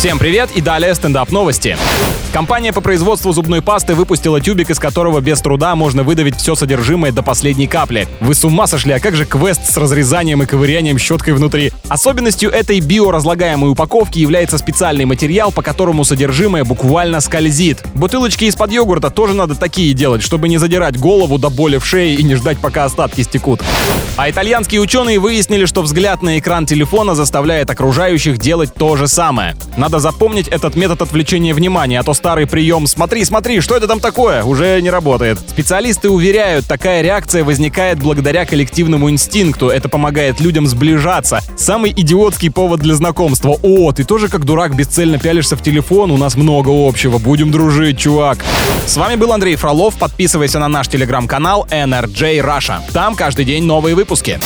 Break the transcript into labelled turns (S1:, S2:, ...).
S1: Всем привет и далее стендап новости. Компания по производству зубной пасты выпустила тюбик, из которого без труда можно выдавить все содержимое до последней капли. Вы с ума сошли, а как же квест с разрезанием и ковырянием щеткой внутри? Особенностью этой биоразлагаемой упаковки является специальный материал, по которому содержимое буквально скользит. Бутылочки из-под йогурта тоже надо такие делать, чтобы не задирать голову до боли в шее и не ждать, пока остатки стекут. А итальянские ученые выяснили, что взгляд на экран телефона заставляет окружающих делать то же самое. Надо запомнить этот метод отвлечения внимания, а то старый прием «смотри, смотри, что это там такое?» уже не работает. Специалисты уверяют, такая реакция возникает благодаря коллективному инстинкту. Это помогает людям сближаться. Самый идиотский повод для знакомства. О, ты тоже как дурак бесцельно пялишься в телефон, у нас много общего. Будем дружить, чувак. С вами был Андрей Фролов. Подписывайся на наш телеграм-канал NRJ Russia. Там каждый день новые выпуски.